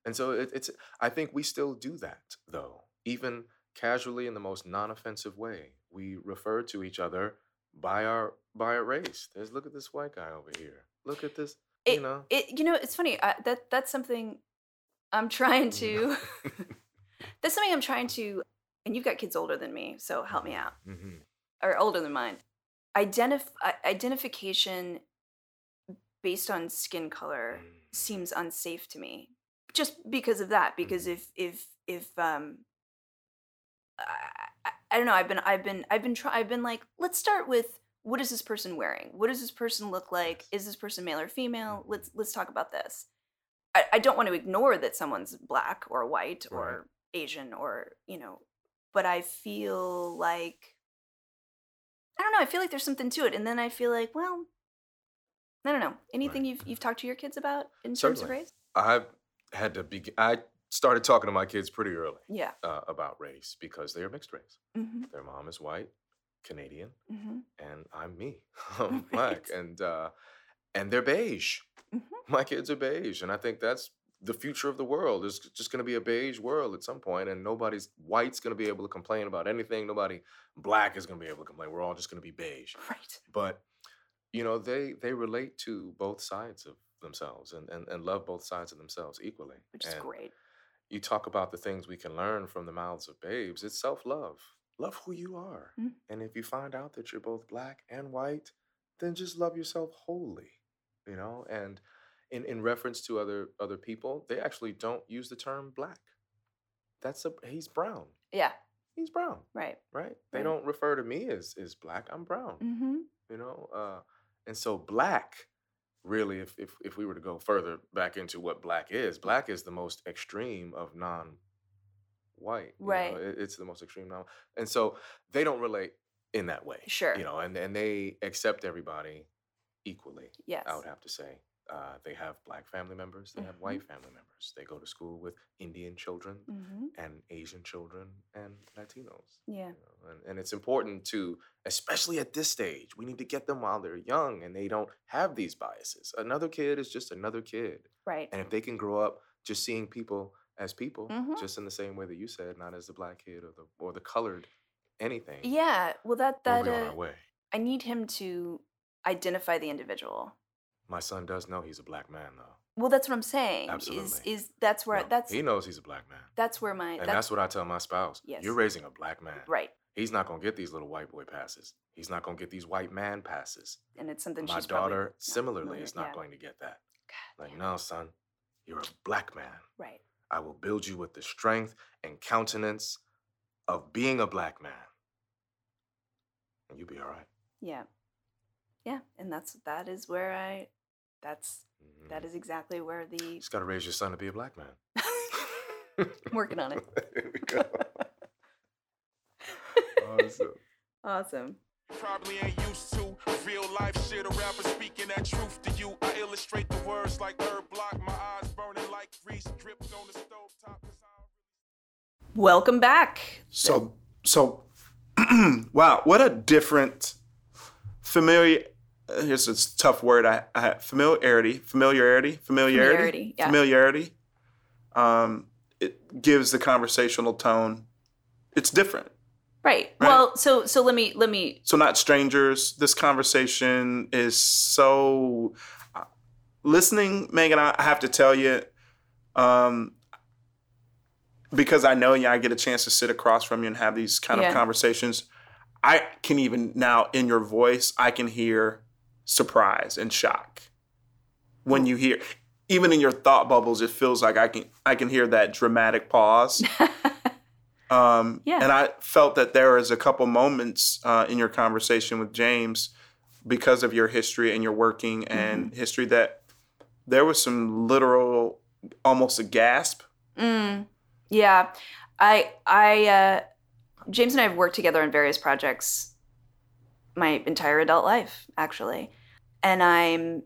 and so it, it's. I think we still do that though, even casually in the most non-offensive way. We refer to each other by our by our race. There's look at this white guy over here. Look at this. you know. it you know it's funny I, that that's something i'm trying to that's something i'm trying to and you've got kids older than me so help me out hmm or older than mine Identif- identification based on skin color seems unsafe to me just because of that because Mhm. if if if um I, don't know i've been i've been i've been try i've been like let's start with what is this person wearing what does this person look like is this person male or female let's let's talk about this I, I don't want to ignore that someone's black or white Right. or asian or you know but i feel like i don't know i feel like there's something to it and then i feel like well i don't know anything Right. you've you've talked to your kids about in terms of race I've had to be. I started talking to my kids pretty early yeah uh, about race because they are mixed race. hmm Their mom is white, Canadian, hmm and I'm me, I'm black, and uh, and they're beige. Mhm. My kids are beige, and I think that's the future of the world. It's just going to be a beige world at some point, and nobody's white's going to be able to complain about anything. Nobody black is going to be able to complain. We're all just going to be beige. right But you know, they they relate to both sides of themselves and, and, and love both sides of themselves equally. which is And great You talk about the things we can learn from the mouths of babes. It's self love. Love who you are. Mm. And if you find out that you're both black and white, then just love yourself wholly. You know, and in, in reference to other other people, they actually don't use the term black. That's a he's brown. yeah He's brown, right right? They Right. don't refer to me as as black. I'm brown mm-hmm you know uh and so black really if, if if we were to go further back into what black is black is the most extreme of non white Right. it, it's the most extreme non and so they don't relate in that way. Sure. You know, and, and they accept everybody equally. Yes. I would have to say. Uh, they have black family members, they have Mhm. white family members. They go to school with Indian children hmm and Asian children and Latinos. Yeah. you know, And, and it's important to, especially at this stage, we need to get them while they're young and they don't have these biases. Another kid is just another kid. Right. And if they can grow up just seeing people as people, Mhm. just in the same way that you said, not as the black kid or the or the colored anything, Yeah. Well, that we'll that on uh, our way. I need him to identify the individual. My son does know he's a black man, though. Well, that's what I'm saying. Is Absolutely. is that's where No, that's he knows he's a black man, that's where my and that's, that's, what I tell my spouse. Yes. You're raising a black man. right, He's not gonna get these little white boy passes. He's not gonna get these white man passes. and it's something my daughter not similarly familiar- is not yeah. going to get that. God Like, damn. no, son, you're a black man. Right. I will build you with the strength and countenance of being a black man. And you'll be all right. Yeah. Yeah, and that's that is where I that's that Mhm. is exactly where the Just gotta raise your son to be a black man. I'm working on it. there we go. awesome. Awesome. Probably ain't used to real life shit. A rapper speaking that truth to you. I illustrate the words like Herblock. My eyes burning like grease dripped on the stove top. Welcome back. So, so, wow, what a different familiar. Here's a tough word. I, I familiarity, familiarity, familiarity, Familiarity, yeah. familiarity. Um, it gives the conversational tone. It's different. Right. Right. Well, so so let me let me So, not strangers. This conversation is so. uh, Listening, Megan, I I have to tell you, um, because I know you, I get a chance to sit across from you and have these kind Yeah. of conversations. I can even now, in your voice, I can hear surprise and shock when you hear. Even in your thought bubbles, it feels like I can I can hear that dramatic pause. Um, Yeah. And I felt that there was a couple moments uh, in your conversation with James, because of your history and your working and history, that there was some literal, almost a gasp. Mm, yeah, I I uh, James and I have worked together on various projects my entire adult life, actually, and I'm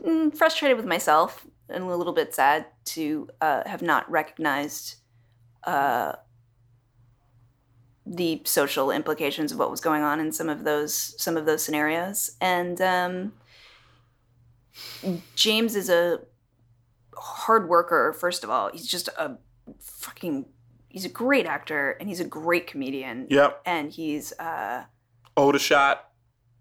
mm, frustrated with myself and a little bit sad to uh, have not recognized uh, the social implications of what was going on in some of those some of those scenarios. And um, James is a hard worker. First of all, he's just a fucking. He's a great actor and he's a great comedian. Yep. And he's uh, Oda shot.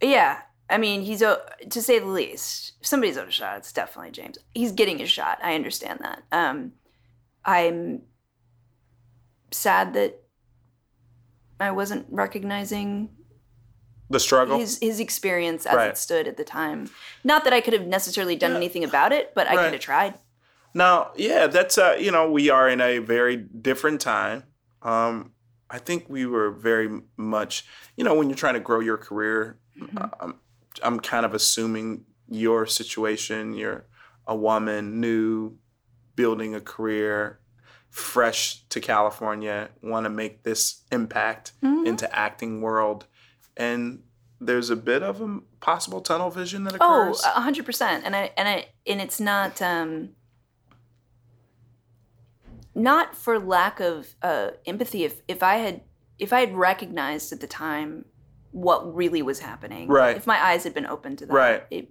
yeah. I mean, he's a to say the least. If somebody's owed a shot, it's definitely James. He's getting his shot. I understand that. Um, I'm sad that I wasn't recognizing The struggle. his his experience as Right. it stood at the time. Not that I could have necessarily done Yeah. anything about it, but I Right. could have tried. Now, yeah, that's uh, you know, we are in a very different time. Um, I think we were very much, you know, when you're trying to grow your career, Mhm. I'm, I'm kind of assuming your situation. You're a woman, new, building a career, fresh to California, want to make this impact Mhm. into acting world, and there's a bit of a possible tunnel vision that Oh, occurs. a hundred percent. And I and I and it's not um not for lack of uh, empathy. If if I had if I had recognized at the time what really was happening, Right. If my eyes had been open to that, Right. it,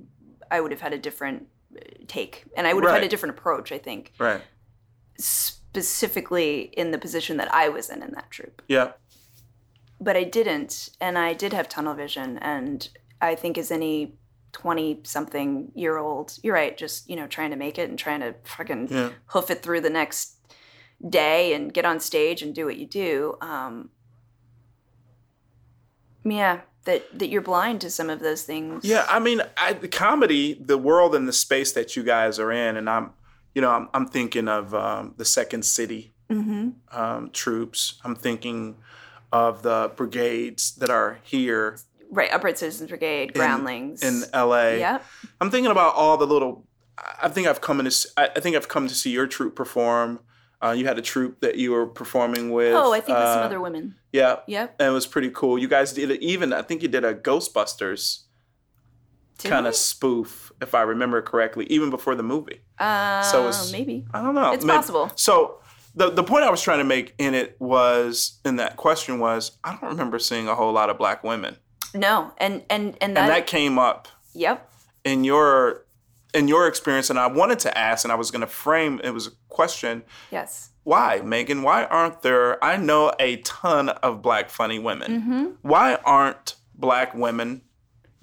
I would have had a different uh, take, and I would have had a different approach. I think right. specifically in the position that I was in in that troupe. Yeah. but I didn't, and I did have tunnel vision, and I think as any twenty something year old, you're right, just you know trying to make it and trying to fucking Yeah. hoof it through the next day and get on stage and do what you do. Um, yeah, that that you're blind to some of those things. Yeah, I mean, I, the comedy, the world and the space that you guys are in, and I'm, you know, I'm, I'm thinking of um, the Second City Mm-hmm. um, troupes. I'm thinking of the brigades that are here Right, Upright Citizens Brigade, Groundlings. in LA. Yep. I'm thinking about all the little. I think I've come in. To, I think I've come to see your troupe perform. Uh, you had a troupe that you were performing with. Oh, I think with some uh, other women. Yeah, Yep. and it was pretty cool. You guys did it. Even I think you did a Ghostbusters kind of spoof, if I remember correctly, even before the movie. Uh, so it's- maybe. I don't know. It's Maybe- possible. So the the point I was trying to make in it was in that question was I don't remember seeing a whole lot of black women, No, and and and that. and that came up yep. in your in your experience, and I wanted to ask, and I was going to frame it was a question. Yes. Why, Megan? Why aren't there? I know a ton of black funny women. Mm-hmm. Why aren't black women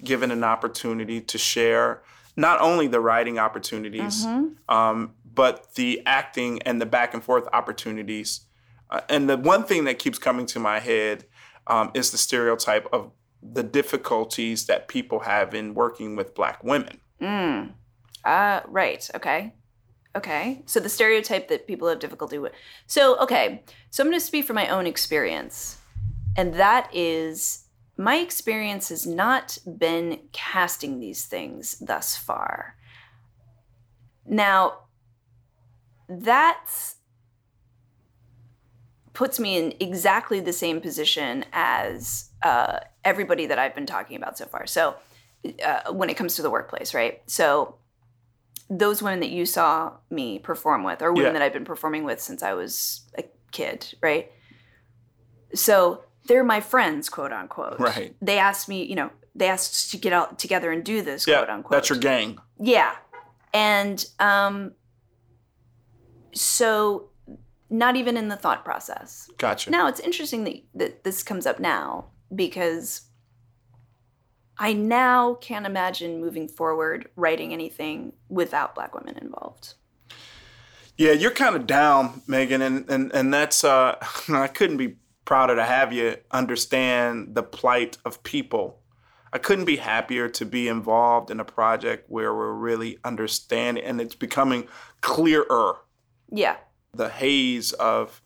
given an opportunity to share not only the writing opportunities, Mm-hmm. um, but the acting and the back and forth opportunities? Uh, and the one thing that keeps coming to my head um, is the stereotype of the difficulties that people have in working with black women. Mm. Uh, right. Okay. Okay. So the stereotype that people have difficulty with. So, okay. So I'm going to speak from my own experience. And that is my experience has not been casting these things thus far. Now, that's puts me in exactly the same position as uh, everybody that I've been talking about so far. So, uh, when it comes to the workplace, right? So, those women that you saw me perform with are women Yeah. that I've been performing with since I was a kid, right? So they're my friends, quote unquote. Right. They asked me, you know, they asked us to get out together and do this, quote unquote. that's your gang. Yeah. And um so not even in the thought process. Gotcha. Now it's interesting that, that this comes up now because I now can't imagine moving forward writing anything without black women involved. Yeah, you're kind of down, Megan, and and and that's uh, I couldn't be prouder to have you understand the plight of people. I couldn't be happier to be involved in a project where we're really understanding, and it's becoming clearer. Yeah. The haze of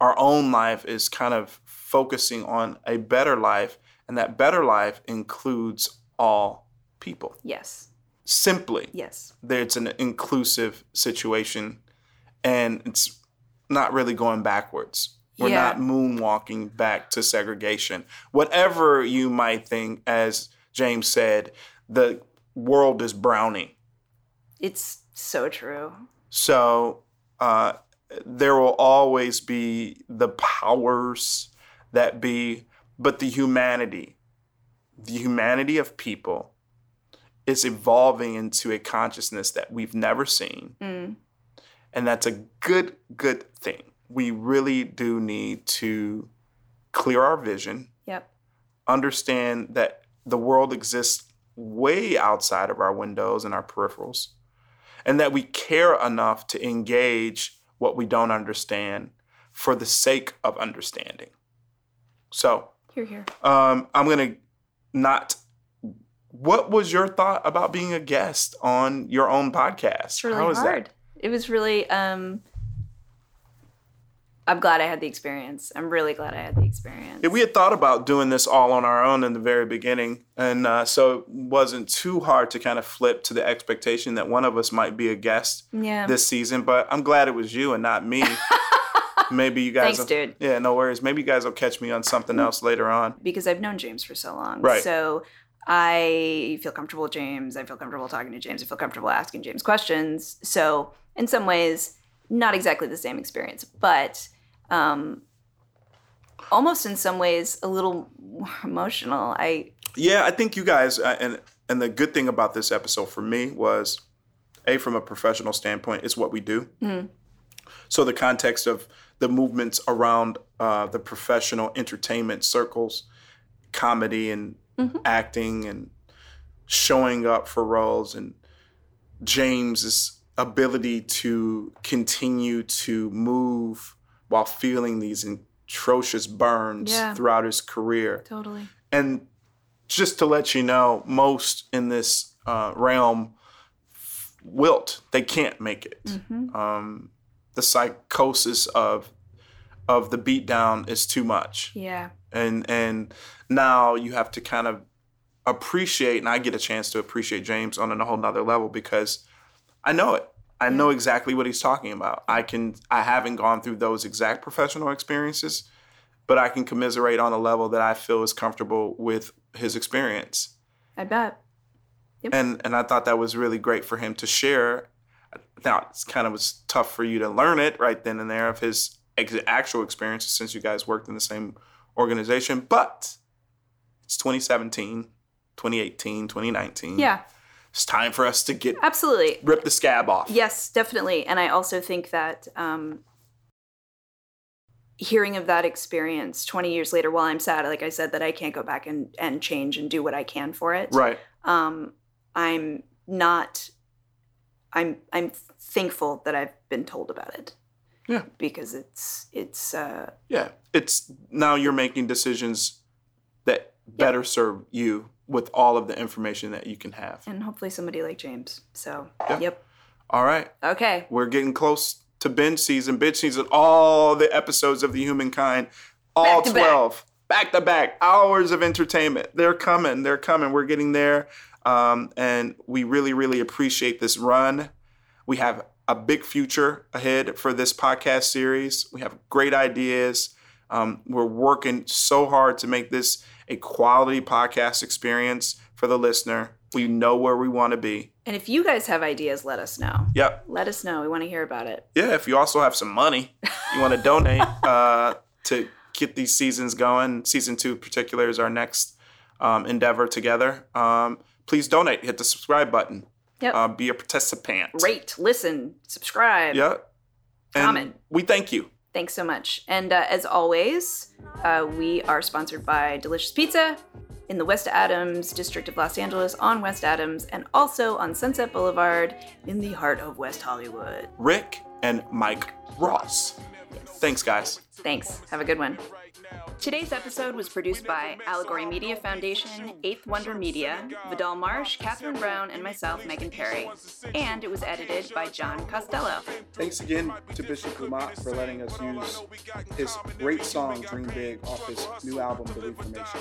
our own life is kind of focusing on a better life, and that better life includes all people. Yes. Simply, Yes. it's an inclusive situation and it's not really going backwards. We're Yeah. not moonwalking back to segregation. Whatever you might think, as James said, the world is browning. It's so true. So uh, there will always be the powers that be, but the humanity, the humanity of people is evolving into a consciousness that we've never seen. Mm. And that's a good, good thing. We really do need to clear our vision, Yep. understand that the world exists way outside of our windows and our peripherals, and that we care enough to engage what we don't understand for the sake of understanding. So, Here, here. um, I'm going to not. What was your thought about being a guest on your own podcast? It's really How was that? It was really um I'm glad I had the experience. I'm really glad I had the experience. Yeah, we had thought about doing this all on our own in the very beginning, and uh, so it wasn't too hard to kind of flip to the expectation that one of us might be a guest yeah. this season. But I'm glad it was you and not me. Maybe you guys. Thanks, will- dude. Yeah, no worries. Maybe you guys will catch me on something else later on. because I've known James for so long. Right. So I feel comfortable with James. I feel comfortable talking to James. I feel comfortable asking James questions. So in some ways, not exactly the same experience, but um, almost in some ways a little more emotional. I Yeah, I think you guys, uh, and and the good thing about this episode for me was, a from a professional standpoint, it's what we do. So the context of the movements around uh, the professional entertainment circles, comedy and acting and showing up for roles, and James's ability to continue to move while feeling these atrocious burns Yeah. throughout his career totally. and just to let you know, most in this uh, realm wilt. They can't make it. Um, the psychosis of of the beatdown is too much, Yeah. and and now you have to kind of appreciate, and I get a chance to appreciate James on a whole nother level because I know it. I know exactly what he's talking about. I can I haven't gone through those exact professional experiences, but I can commiserate on a level that I feel is comfortable with his experience. I bet. Yep. And and I thought that was really great for him to share. Now it's kind of was tough for you to learn it right then and there of his ex- actual experiences since you guys worked in the same organization, but it's 2017, 2018, 2019. Yeah, It's time for us to get absolutely. rip the scab off. Yes, definitely. And I also think that um, hearing of that experience 20 years later, while I'm sad, like I said, that I can't go back and, and change and do what I can for it. Right. Um, I'm not. I'm I'm thankful that I've been told about it. Yeah. Because it's it's uh, Yeah. It's now you're making decisions that better serve you with all of the information that you can have. and hopefully somebody like James. So Yeah. yep. All right. Okay. We're getting close to binge season. Binge season, all the episodes of the humankind, all Back to back. 12, back to back, hours of entertainment. They're coming. They're coming. We're getting there. Um, and we really, really appreciate this run. We have a big future ahead for this podcast series. We have great ideas. Um, we're working so hard to make this a quality podcast experience for the listener. We know where we want to be. And if you guys have ideas, let us know. Yep. Let us know. We want to hear about it. Yeah, if you also have some money you want to donate uh, to get these seasons going, season two in particular is our next um, endeavor together. Um, please donate. Hit the subscribe button. Yep. Uh, be a participant. Rate, listen, subscribe. Yeah. And Comment. We thank you. Thanks so much. And uh, as always, uh, we are sponsored by Delicious Pizza in the West Adams district of Los Angeles on West Adams and also on Sunset Boulevard in the heart of West Hollywood. Rick and Mike Ross. Thanks, guys. Thanks. Have a good one. Today's episode was produced by Allegory Media Foundation, Eighth Wonder Media, Vidal Marsh, Catherine Brown, and myself, Megan Perry. And it was edited by John Costello. Thanks again to Bishop Lamont for letting us use his great song Dream Big off his new album, The Reformation.